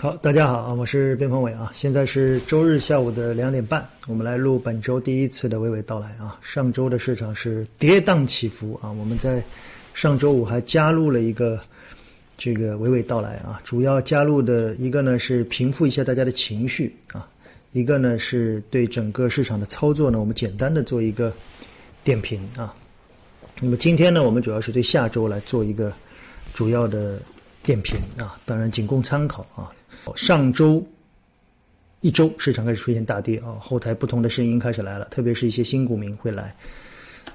好，大家好啊，我是边锋伟啊，现在是周日下午的两点半，我们来录本周第一次的娓娓道来啊。上周的市场是跌宕起伏啊，我们在上周五还加入了一个这个娓娓道来啊，主要加入的一个呢是平复一下大家的情绪啊，一个呢是对整个市场的操作呢，我们简单的做一个点评啊。那么今天呢，我们主要是对下周来做一个主要的点评啊，当然仅供参考啊。上周一周市场开始出现大跌啊，后台不同的声音开始来了，特别是一些新股民会来，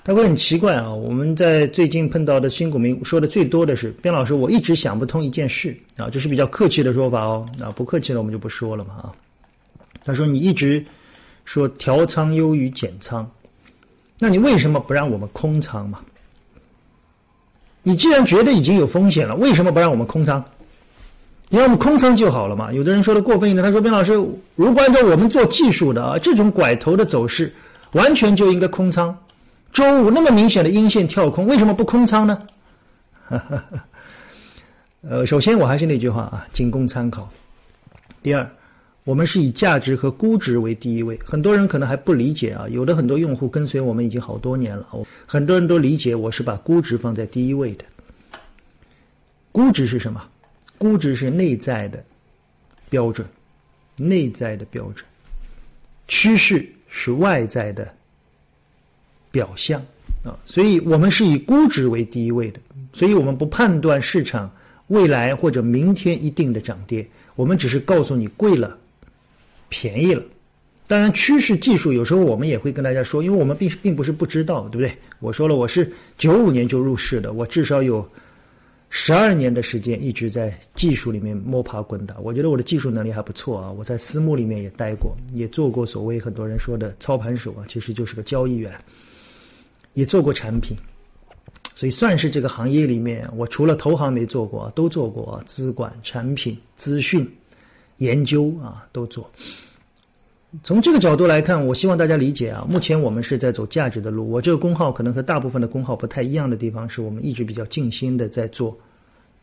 他会很奇怪啊。我们在最近碰到的新股民说的最多的是：边老师，我一直想不通一件事啊，这是比较客气的说法哦。啊，不客气了，我们就不说了嘛啊。他说你一直说调仓优于减仓，那你为什么不让我们空仓嘛？你既然觉得已经有风险了，为什么不让我们空仓？你让我们空仓就好了嘛？有的人说的过分一点，他说：“边老师，如果按照我们做技术的啊，这种拐头的走势，完全就应该空仓。周五那么明显的阴线跳空，为什么不空仓呢？” 呃，首先我还是那句话啊，仅供参考。第二，我们是以价值和估值为第一位。很多人可能还不理解啊，有的很多用户跟随我们已经好多年了，很多人都理解我是把估值放在第一位的。估值是什么？估值是内在的标准，内在的标准；趋势是外在的表象啊。所以我们是以估值为第一位的，所以我们不判断市场未来或者明天一定的涨跌，我们只是告诉你贵了、便宜了。当然，趋势技术有时候我们也会跟大家说，因为我们并并不是不知道，对不对？我说了，我是九五年就入市的，我至少有。十二年的时间一直在技术里面摸爬滚打，我觉得我的技术能力还不错啊。我在私募里面也待过，也做过所谓很多人说的操盘手啊，其实就是个交易员，也做过产品，所以算是这个行业里面，我除了投行没做过，都做过资管、产品、资讯、研究啊，都做。从这个角度来看，我希望大家理解啊，目前我们是在走价值的路。我这个工号可能和大部分的工号不太一样的地方，是我们一直比较静心的在做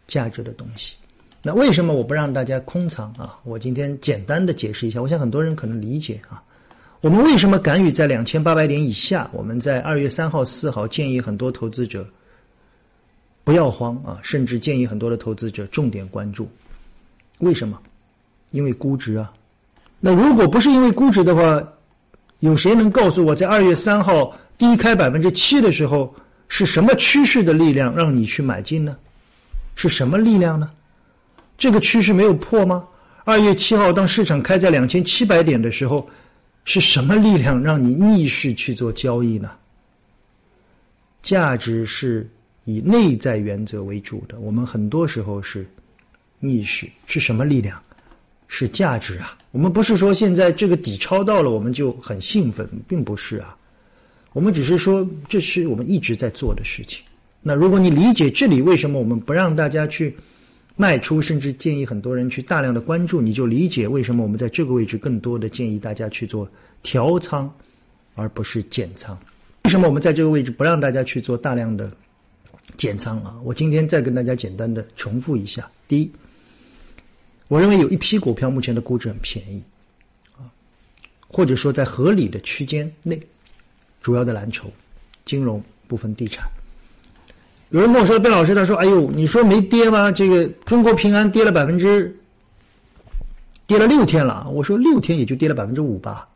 价值的东西。那为什么我不让大家空仓啊？我今天简单的解释一下，我想很多人可能理解啊。我们为什么敢于在两千八百点以下？我们在二月三号、四号建议很多投资者不要慌啊，甚至建议很多的投资者重点关注。为什么？因为估值啊。那如果不是因为估值的话，有谁能告诉我，在二月三号低开百分之七的时候，是什么趋势的力量让你去买进呢？是什么力量呢？这个趋势没有破吗？二月七号当市场开在两千七百点的时候，是什么力量让你逆势去做交易呢？价值是以内在原则为主的，我们很多时候是逆势，是什么力量？是价值啊！我们不是说现在这个底抄到了我们就很兴奋，并不是啊。我们只是说这是我们一直在做的事情。那如果你理解这里为什么我们不让大家去卖出，甚至建议很多人去大量的关注，你就理解为什么我们在这个位置更多的建议大家去做调仓，而不是减仓。为什么我们在这个位置不让大家去做大量的减仓啊？我今天再跟大家简单的重复一下：第一。我认为有一批股票目前的估值很便宜，啊，或者说在合理的区间内，主要的蓝筹、金融部分、地产。有人跟我说：“贝老师，他说，哎呦，你说没跌吗？这个中国平安跌了百分之，跌了六天了。”我说：“六天也就跌了百分之五吧，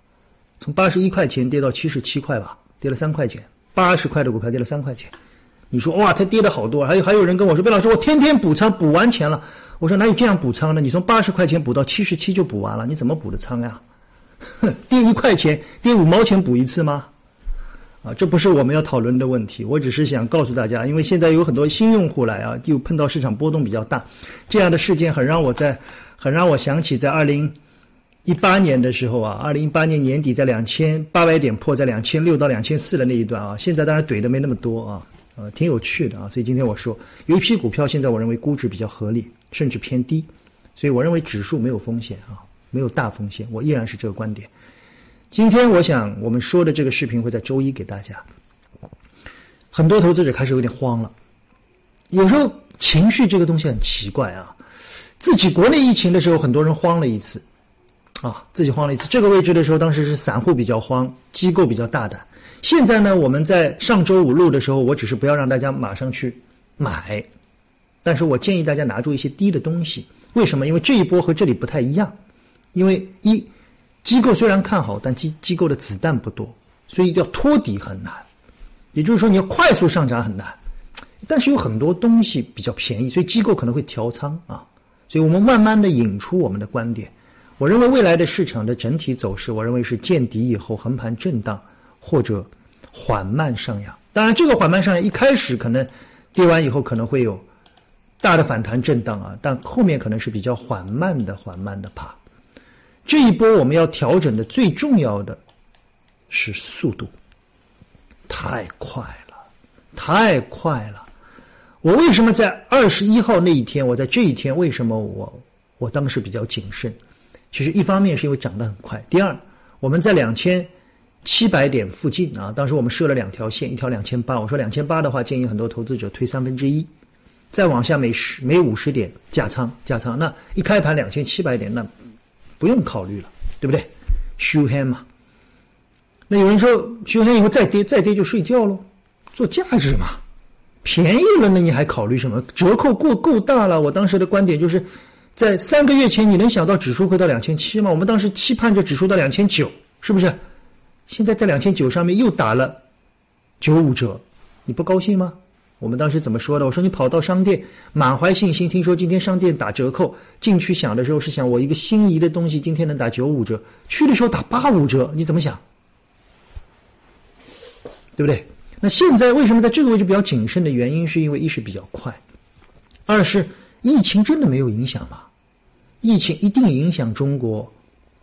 从八十一块钱跌到七十七块吧，跌了三块钱。八十块的股票跌了三块钱，你说哇，它跌的好多。还有还有人跟我说：‘贝老师，我天天补仓，补完钱了。’我说哪有这样补仓的？你从八十块钱补到七十七就补完了，你怎么补的仓呀？跌一块钱，跌五毛钱补一次吗？啊，这不是我们要讨论的问题。我只是想告诉大家，因为现在有很多新用户来啊，又碰到市场波动比较大，这样的事件很让我在，很让我想起在二零一八年的时候啊，二零一八年年底在两千八百点破在两千六到两千四的那一段啊，现在当然怼的没那么多啊。呃，挺有趣的啊，所以今天我说有一批股票，现在我认为估值比较合理，甚至偏低，所以我认为指数没有风险啊，没有大风险，我依然是这个观点。今天我想我们说的这个视频会在周一给大家。很多投资者开始有点慌了，有时候情绪这个东西很奇怪啊，自己国内疫情的时候，很多人慌了一次，啊，自己慌了一次。这个位置的时候，当时是散户比较慌，机构比较大胆。现在呢，我们在上周五录的时候，我只是不要让大家马上去买，但是我建议大家拿住一些低的东西。为什么？因为这一波和这里不太一样，因为一机构虽然看好，但机机构的子弹不多，所以要托底很难。也就是说，你要快速上涨很难。但是有很多东西比较便宜，所以机构可能会调仓啊。所以我们慢慢的引出我们的观点。我认为未来的市场的整体走势，我认为是见底以后横盘震荡或者缓慢上扬。当然，这个缓慢上扬一开始可能跌完以后可能会有大的反弹震荡啊，但后面可能是比较缓慢的、缓慢的爬。这一波我们要调整的最重要的是速度，太快了，太快了。我为什么在二十一号那一天？我在这一天为什么我我当时比较谨慎？其实一方面是因为涨得很快，第二我们在两千七百点附近啊，当时我们设了两条线，一条两千八，我说两千八的话，建议很多投资者推三分之一，再往下每十每五十点加仓加仓，那一开盘两千七百点，那不用考虑了，对不对？休黑嘛。那有人说休黑以后再跌再跌就睡觉喽，做价值嘛。便宜了，那你还考虑什么？折扣过够大了。我当时的观点就是，在三个月前，你能想到指数会到两千七吗？我们当时期盼着指数到两千九，是不是？现在在两千九上面又打了九五折，你不高兴吗？我们当时怎么说的？我说你跑到商店满怀信心，听说今天商店打折扣，进去想的时候是想我一个心仪的东西今天能打九五折，去的时候打八五折，你怎么想？对不对？那现在为什么在这个位置比较谨慎的原因，是因为一是比较快，二是疫情真的没有影响吗？疫情一定影响中国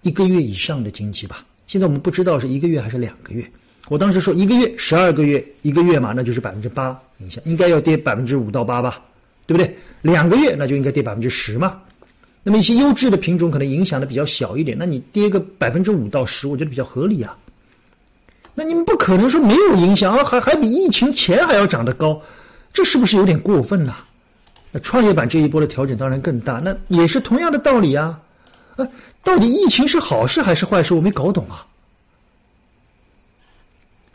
一个月以上的经济吧？现在我们不知道是一个月还是两个月。我当时说一个月、十二个月、一个月嘛，那就是百分之八影响，应该要跌百分之五到八吧，对不对？两个月那就应该跌百分之十嘛。那么一些优质的品种可能影响的比较小一点，那你跌个百分之五到十，我觉得比较合理啊。那你们不可能说没有影响啊，还还比疫情前还要涨得高，这是不是有点过分呐？那创业板这一波的调整当然更大，那也是同样的道理啊。啊，到底疫情是好事还是坏事？我没搞懂啊。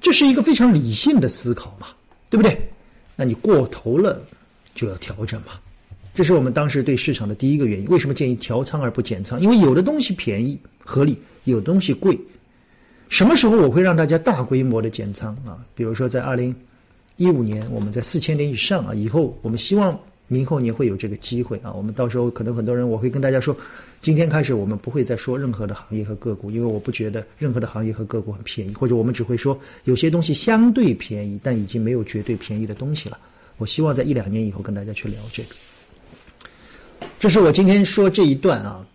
这是一个非常理性的思考嘛，对不对？那你过头了就要调整嘛。这是我们当时对市场的第一个原因。为什么建议调仓而不减仓？因为有的东西便宜合理，有的东西贵。什么时候我会让大家大规模的减仓啊？比如说在二零一五年，我们在四千点以上啊，以后我们希望明后年会有这个机会啊。我们到时候可能很多人我会跟大家说，今天开始我们不会再说任何的行业和个股，因为我不觉得任何的行业和个股很便宜，或者我们只会说有些东西相对便宜，但已经没有绝对便宜的东西了。我希望在一两年以后跟大家去聊这个。这是我今天说这一段啊，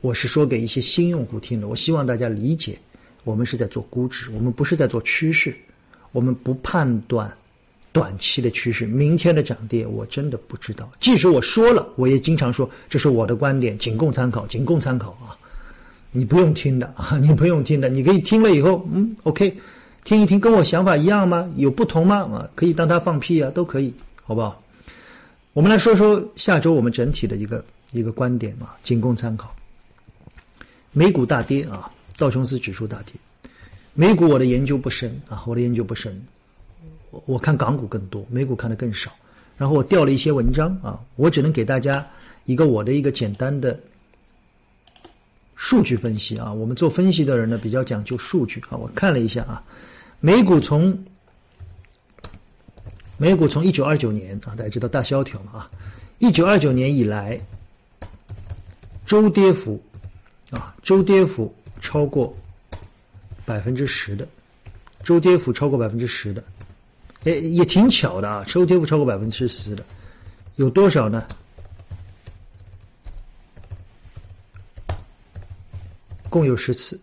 我是说给一些新用户听的，我希望大家理解。我们是在做估值，我们不是在做趋势，我们不判断短期的趋势，明天的涨跌我真的不知道。即使我说了，我也经常说这是我的观点，仅供参考，仅供参考啊！你不用听的啊，你不用听的，你可以听了以后，嗯，OK，听一听，跟我想法一样吗？有不同吗？啊，可以当他放屁啊，都可以，好不好？我们来说说下周我们整体的一个一个观点嘛，仅供参考。美股大跌啊。道琼斯指数大跌，美股我的研究不深啊，我的研究不深，我看港股更多，美股看的更少。然后我调了一些文章啊，我只能给大家一个我的一个简单的数据分析啊。我们做分析的人呢比较讲究数据啊。我看了一下啊，美股从美股从一九二九年啊，大家知道大萧条嘛啊，一九二九年以来周跌幅啊，周跌幅。超过百分之十的周跌幅超过百分之十的，哎，也挺巧的啊！周跌幅超过百分之十的有多少呢？共有十次，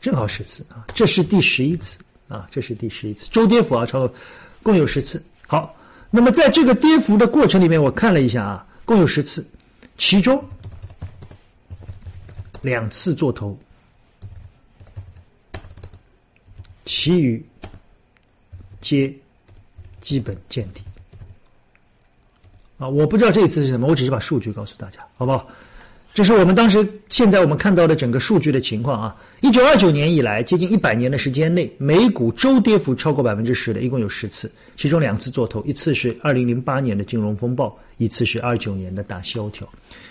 正好十次啊！这是第十一次啊！这是第十一次周跌幅啊，超过共有十次。好，那么在这个跌幅的过程里面，我看了一下啊，共有十次，其中两次做头。其余皆基本见底。啊，我不知道这一次是什么，我只是把数据告诉大家，好不好？这是我们当时现在我们看到的整个数据的情况啊。一九二九年以来，接近一百年的时间内，美股周跌幅超过百分之十的，一共有十次，其中两次做头，一次是二零零八年的金融风暴，一次是二九年的大萧条。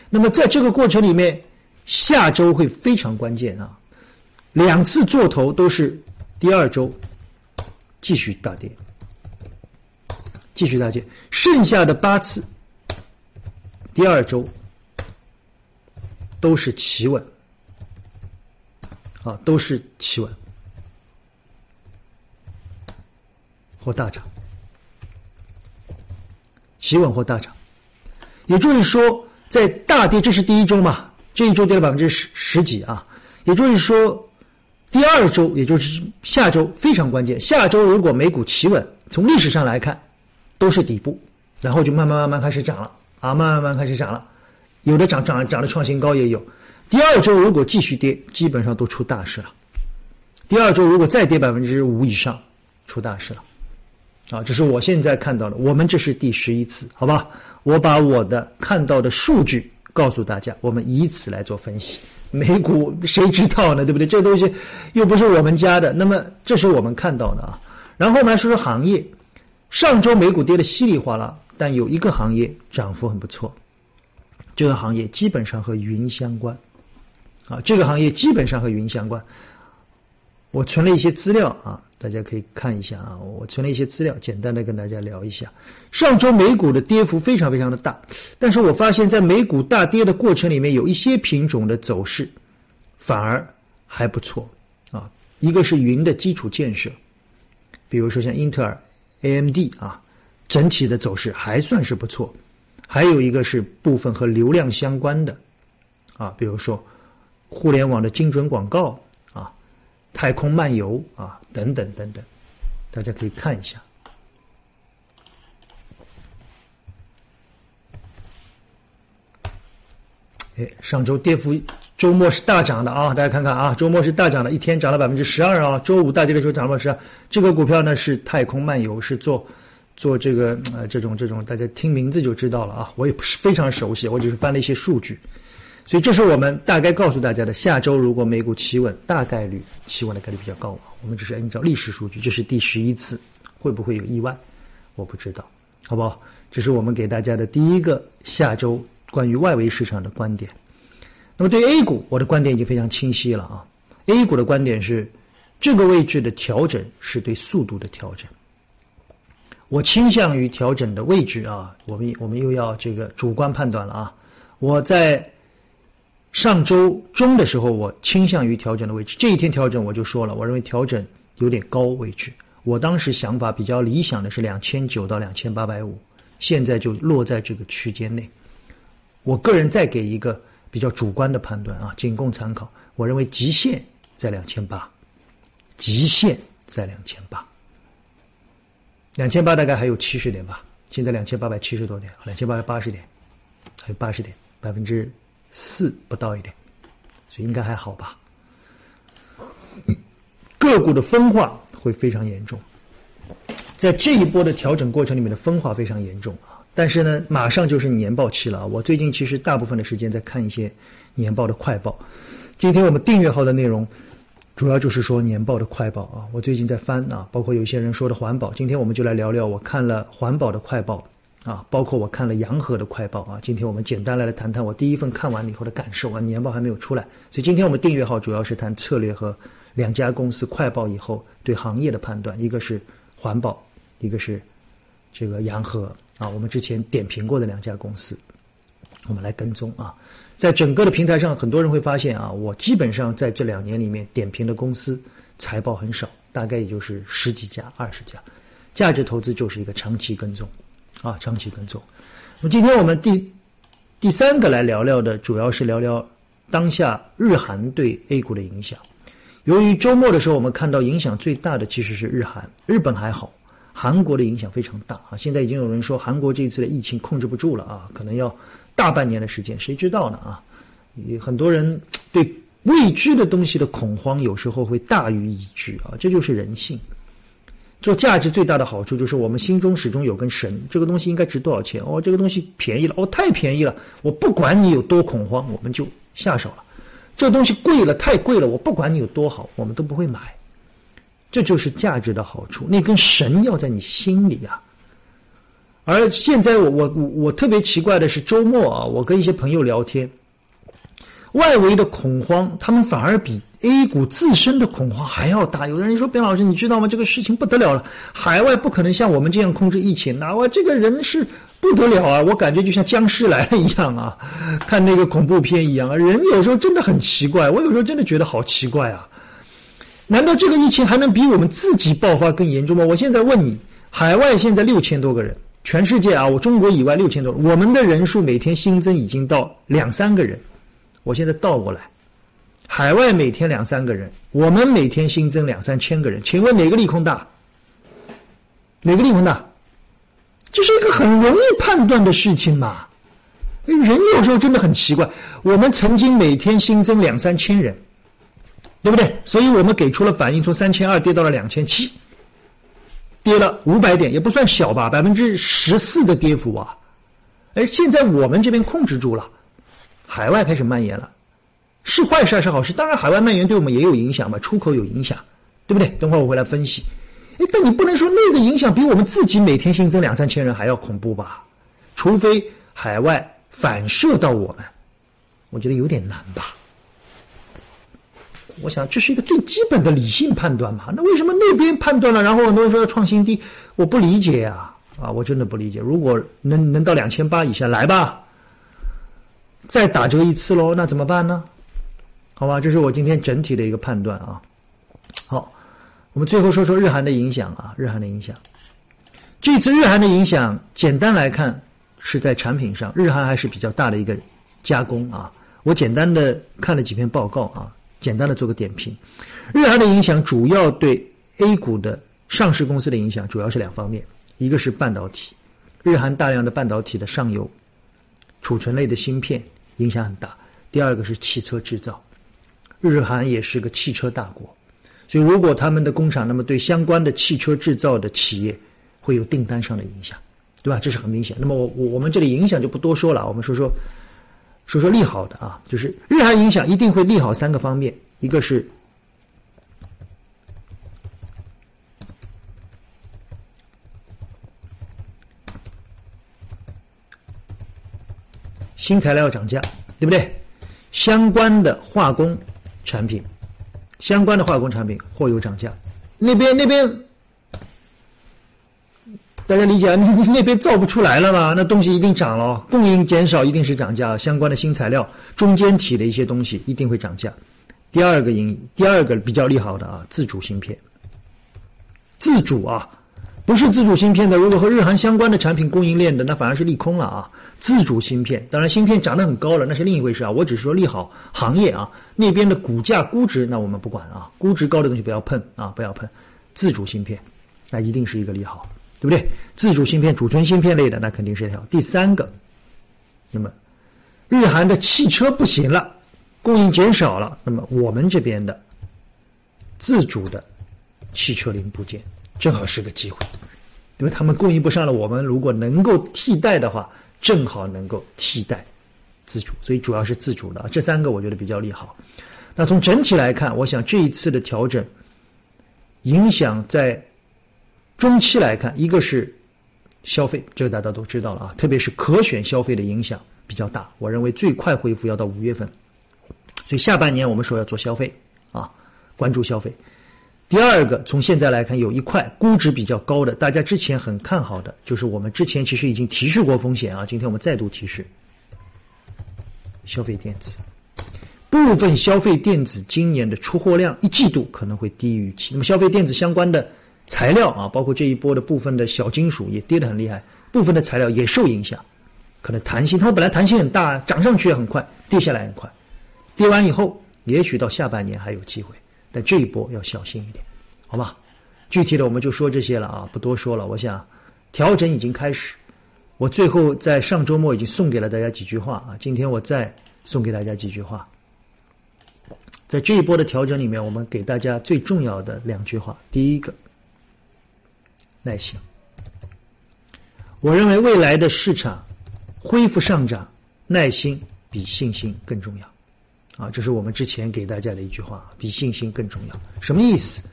那么在这个过程里面，下周会非常关键啊，两次做头都是第二周继续大跌，继续大跌，剩下的八次第二周都是企稳。啊，都是企稳或大涨，企稳或大涨，也就是说，在大跌，这是第一周嘛？这一周跌了百分之十十几啊，也就是说，第二周，也就是下周非常关键。下周如果美股企稳，从历史上来看，都是底部，然后就慢慢慢慢开始涨了啊，慢慢慢开始涨了，有的涨涨涨的创新高也有。第二周如果继续跌，基本上都出大事了。第二周如果再跌百分之五以上，出大事了。啊，这是我现在看到的。我们这是第十一次，好吧？我把我的看到的数据告诉大家，我们以此来做分析。美股 谁知道呢？对不对？这东西又不是我们家的。那么这是我们看到的啊。然后我们来说说行业。上周美股跌得稀里哗啦，但有一个行业涨幅很不错。这个行业基本上和云相关。啊，这个行业基本上和云相关。我存了一些资料啊，大家可以看一下啊。我存了一些资料，简单的跟大家聊一下。上周美股的跌幅非常非常的大，但是我发现，在美股大跌的过程里面，有一些品种的走势反而还不错啊。一个是云的基础建设，比如说像英特尔、AMD 啊，整体的走势还算是不错。还有一个是部分和流量相关的啊，比如说。互联网的精准广告啊，太空漫游啊，等等等等，大家可以看一下。哎，上周跌幅，周末是大涨的啊！大家看看啊，周末是大涨的，一天涨了百分之十二啊。周五大跌的时候涨了十二。这个股票呢是太空漫游，是做做这个呃这种这种，大家听名字就知道了啊。我也不是非常熟悉，我只是翻了一些数据。所以这是我们大概告诉大家的。下周如果美股企稳，大概率企稳的概率比较高啊。我们只是按照历史数据，这是第十一次，会不会有意外？我不知道，好不好？这是我们给大家的第一个下周关于外围市场的观点。那么对于 A 股，我的观点已经非常清晰了啊。A 股的观点是，这个位置的调整是对速度的调整。我倾向于调整的位置啊，我们我们又要这个主观判断了啊。我在。上周中的时候，我倾向于调整的位置。这一天调整，我就说了，我认为调整有点高位置。我当时想法比较理想的是两千九到两千八百五，现在就落在这个区间内。我个人再给一个比较主观的判断啊，仅供参考。我认为极限在两千八，极限在两千八，两千八大概还有七十点吧。现在两千八百七十多点，两千八百八十点，还有八十点，百分之。四不到一点，所以应该还好吧。个股的分化会非常严重，在这一波的调整过程里面的分化非常严重啊。但是呢，马上就是年报期了啊。我最近其实大部分的时间在看一些年报的快报。今天我们订阅号的内容主要就是说年报的快报啊。我最近在翻啊，包括有些人说的环保。今天我们就来聊聊我看了环保的快报。啊，包括我看了洋河的快报啊，今天我们简单来来谈谈我第一份看完了以后的感受啊，年报还没有出来，所以今天我们订阅号主要是谈策略和两家公司快报以后对行业的判断，一个是环保，一个是这个洋河啊，我们之前点评过的两家公司，我们来跟踪啊，在整个的平台上，很多人会发现啊，我基本上在这两年里面点评的公司财报很少，大概也就是十几家、二十家，价值投资就是一个长期跟踪。啊，长期跟踪。那么今天我们第第三个来聊聊的，主要是聊聊当下日韩对 A 股的影响。由于周末的时候，我们看到影响最大的其实是日韩，日本还好，韩国的影响非常大啊。现在已经有人说韩国这一次的疫情控制不住了啊，可能要大半年的时间，谁知道呢啊？很多人对未知的东西的恐慌有时候会大于已知啊，这就是人性。做价值最大的好处就是我们心中始终有根神，这个东西应该值多少钱？哦，这个东西便宜了，哦，太便宜了，我不管你有多恐慌，我们就下手了。这东西贵了，太贵了，我不管你有多好，我们都不会买。这就是价值的好处，那根神要在你心里啊。而现在我我我特别奇怪的是，周末啊，我跟一些朋友聊天，外围的恐慌，他们反而比 A 股自身的恐慌还要大。有的人说：“边老师，你知道吗？这个事情不得了了，海外不可能像我们这样控制疫情，那我这个人是不得了啊！我感觉就像僵尸来了一样啊，看那个恐怖片一样啊。人有时候真的很奇怪，我有时候真的觉得好奇怪啊。难道这个疫情还能比我们自己爆发更严重吗？我现在问你，海外现在六千多个人。”全世界啊，我中国以外六千多，我们的人数每天新增已经到两三个人。我现在倒过来，海外每天两三个人，我们每天新增两三千个人。请问哪个利空大？哪个利空大？这是一个很容易判断的事情嘛。人有时候真的很奇怪。我们曾经每天新增两三千人，对不对？所以我们给出了反应，从三千二跌到了两千七。跌了五百点也不算小吧，百分之十四的跌幅啊！哎，现在我们这边控制住了，海外开始蔓延了，是坏事还是好事？当然，海外蔓延对我们也有影响嘛，出口有影响，对不对？等会儿我会来分析。哎，但你不能说那个影响比我们自己每天新增两三千人还要恐怖吧？除非海外反射到我们，我觉得有点难吧。我想这是一个最基本的理性判断嘛？那为什么那边判断了，然后很多人说要创新低？我不理解啊！啊，我真的不理解。如果能能到两千八以下来吧，再打折一次喽，那怎么办呢？好吧，这是我今天整体的一个判断啊。好，我们最后说说日韩的影响啊，日韩的影响。这次日韩的影响，简单来看是在产品上，日韩还是比较大的一个加工啊。我简单的看了几篇报告啊。简单的做个点评，日韩的影响主要对 A 股的上市公司的影响主要是两方面，一个是半导体，日韩大量的半导体的上游储存类的芯片影响很大；第二个是汽车制造，日韩也是个汽车大国，所以如果他们的工厂，那么对相关的汽车制造的企业会有订单上的影响，对吧？这是很明显。那么我我们这里影响就不多说了，我们说说。说说利好的啊，就是日韩影响一定会利好三个方面，一个是新材料涨价，对不对？相关的化工产品，相关的化工产品或有涨价，那边那边。大家理解啊？你 那边造不出来了嘛？那东西一定涨了，供应减少一定是涨价。相关的新材料、中间体的一些东西一定会涨价。第二个因，第二个比较利好的啊，自主芯片。自主啊，不是自主芯片的，如果和日韩相关的产品供应链的，那反而是利空了啊。自主芯片，当然芯片涨得很高了，那是另一回事啊。我只是说利好行业啊，那边的股价估值，那我们不管啊，估值高的东西不要碰啊，不要碰。自主芯片，那一定是一个利好。对不对？自主芯片、储存芯片类的，那肯定是一条。第三个，那么日韩的汽车不行了，供应减少了，那么我们这边的自主的汽车零部件正好是个机会，因为他们供应不上了，我们如果能够替代的话，正好能够替代自主，所以主要是自主的。这三个我觉得比较利好。那从整体来看，我想这一次的调整影响在。中期来看，一个是消费，这个大家都知道了啊，特别是可选消费的影响比较大。我认为最快恢复要到五月份，所以下半年我们说要做消费啊，关注消费。第二个，从现在来看，有一块估值比较高的，大家之前很看好的，就是我们之前其实已经提示过风险啊，今天我们再度提示，消费电子部分消费电子今年的出货量一季度可能会低于预期。那么消费电子相关的。材料啊，包括这一波的部分的小金属也跌得很厉害，部分的材料也受影响，可能弹性，它本来弹性很大，涨上去也很快，跌下来很快，跌完以后，也许到下半年还有机会，但这一波要小心一点，好吧？具体的我们就说这些了啊，不多说了。我想调整已经开始，我最后在上周末已经送给了大家几句话啊，今天我再送给大家几句话，在这一波的调整里面，我们给大家最重要的两句话，第一个。耐心。我认为未来的市场恢复上涨，耐心比信心更重要。啊，这是我们之前给大家的一句话，比信心更重要。什么意思？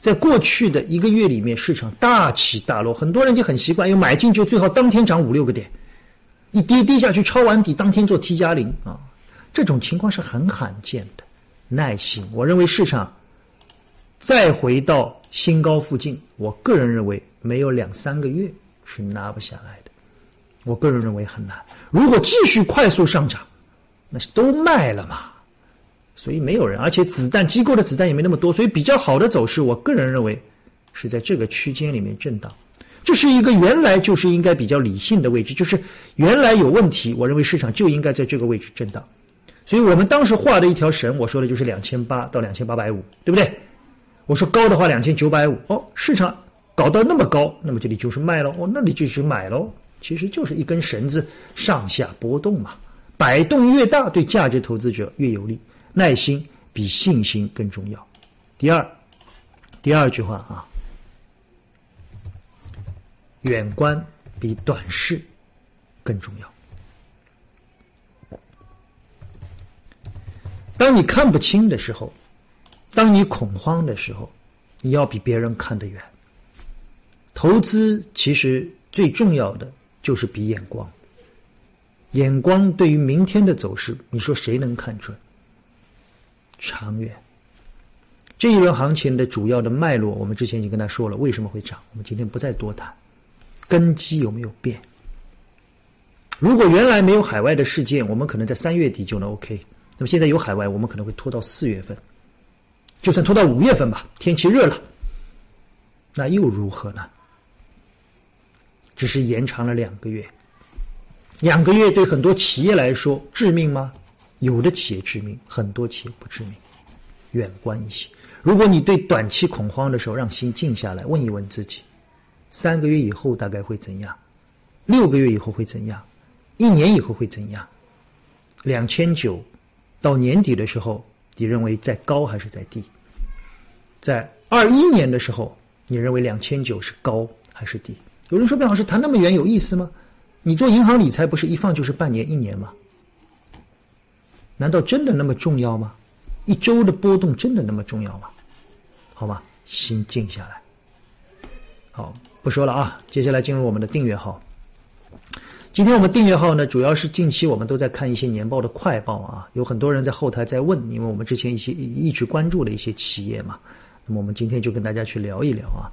在过去的一个月里面，市场大起大落，很多人就很习惯，要买进就最好当天涨五六个点，一跌跌下去抄完底，当天做 T 加零啊，这种情况是很罕见的。耐心，我认为市场再回到新高附近，我个人认为没有两三个月是拿不下来的。我个人认为很难。如果继续快速上涨，那是都卖了嘛。所以没有人，而且子弹机构的子弹也没那么多，所以比较好的走势，我个人认为是在这个区间里面震荡。这是一个原来就是应该比较理性的位置，就是原来有问题，我认为市场就应该在这个位置震荡。所以我们当时画的一条绳，我说的就是两千八到两千八百五，对不对？我说高的话两千九百五，哦，市场搞到那么高，那么这里就是卖喽，哦，那里就是买喽，其实就是一根绳子上下波动嘛，摆动越大，对价值投资者越有利。耐心比信心更重要。第二，第二句话啊，远观比短视更重要。当你看不清的时候，当你恐慌的时候，你要比别人看得远。投资其实最重要的就是比眼光。眼光对于明天的走势，你说谁能看准？长远，这一轮行情的主要的脉络，我们之前已经跟他说了，为什么会涨？我们今天不再多谈，根基有没有变？如果原来没有海外的事件，我们可能在三月底就能 OK。那么现在有海外，我们可能会拖到四月份，就算拖到五月份吧。天气热了，那又如何呢？只是延长了两个月，两个月对很多企业来说致命吗？有的企业致命，很多企业不致命。远观一些，如果你对短期恐慌的时候，让心静下来，问一问自己：三个月以后大概会怎样？六个月以后会怎样？一年以后会怎样？两千九到年底的时候，你认为在高还是在低？在二一年的时候，你认为两千九是高还是低？有人说：“卞老师谈那么远有意思吗？你做银行理财不是一放就是半年、一年吗？”难道真的那么重要吗？一周的波动真的那么重要吗？好吧，心静下来。好，不说了啊，接下来进入我们的订阅号。今天我们订阅号呢，主要是近期我们都在看一些年报的快报啊，有很多人在后台在问，因为我们之前一些一直关注的一些企业嘛，那么我们今天就跟大家去聊一聊啊。